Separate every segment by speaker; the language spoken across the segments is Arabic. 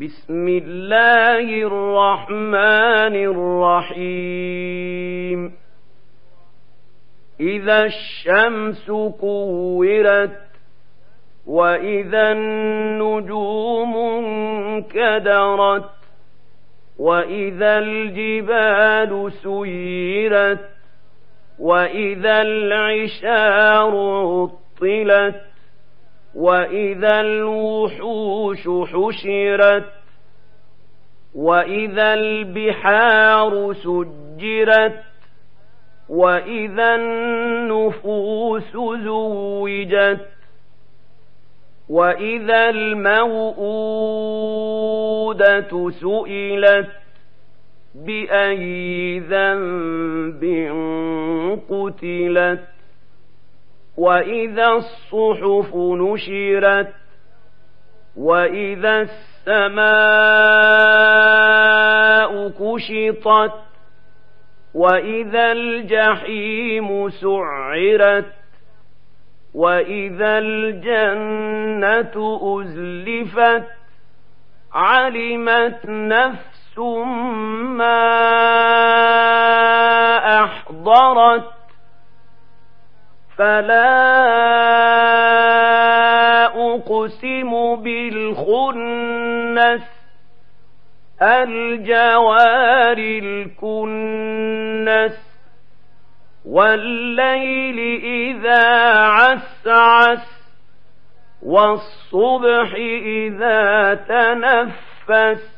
Speaker 1: بسم الله الرحمن الرحيم. إذا الشمس كورت وإذا النجوم انكدرت وإذا الجبال سيرت وإذا العشار عطلت وإذا الوحوش حشرت وإذا البحار سجرت وإذا النفوس زوجت وإذا الموءودة سئلت بأي ذنب قتلت وإذا الصحف نشرت وإذا السماء كشطت وإذا الجحيم سعرت وإذا الجنة أزلفت علمت نفس ما أحضرت فلا أقسم بالخنس الجوار الكنس والليل إذا عسعس والصبح إذا تنفس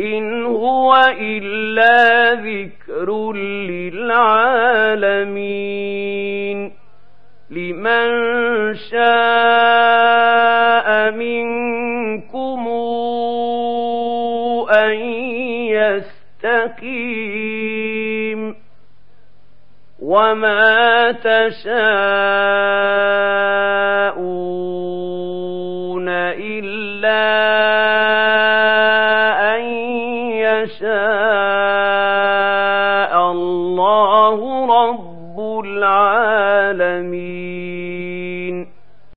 Speaker 1: إن هو إلا ذكر للعالمين لمن شاء منكم أن يستطيع مستقيم وما تشاءون إلا الله رب العالمين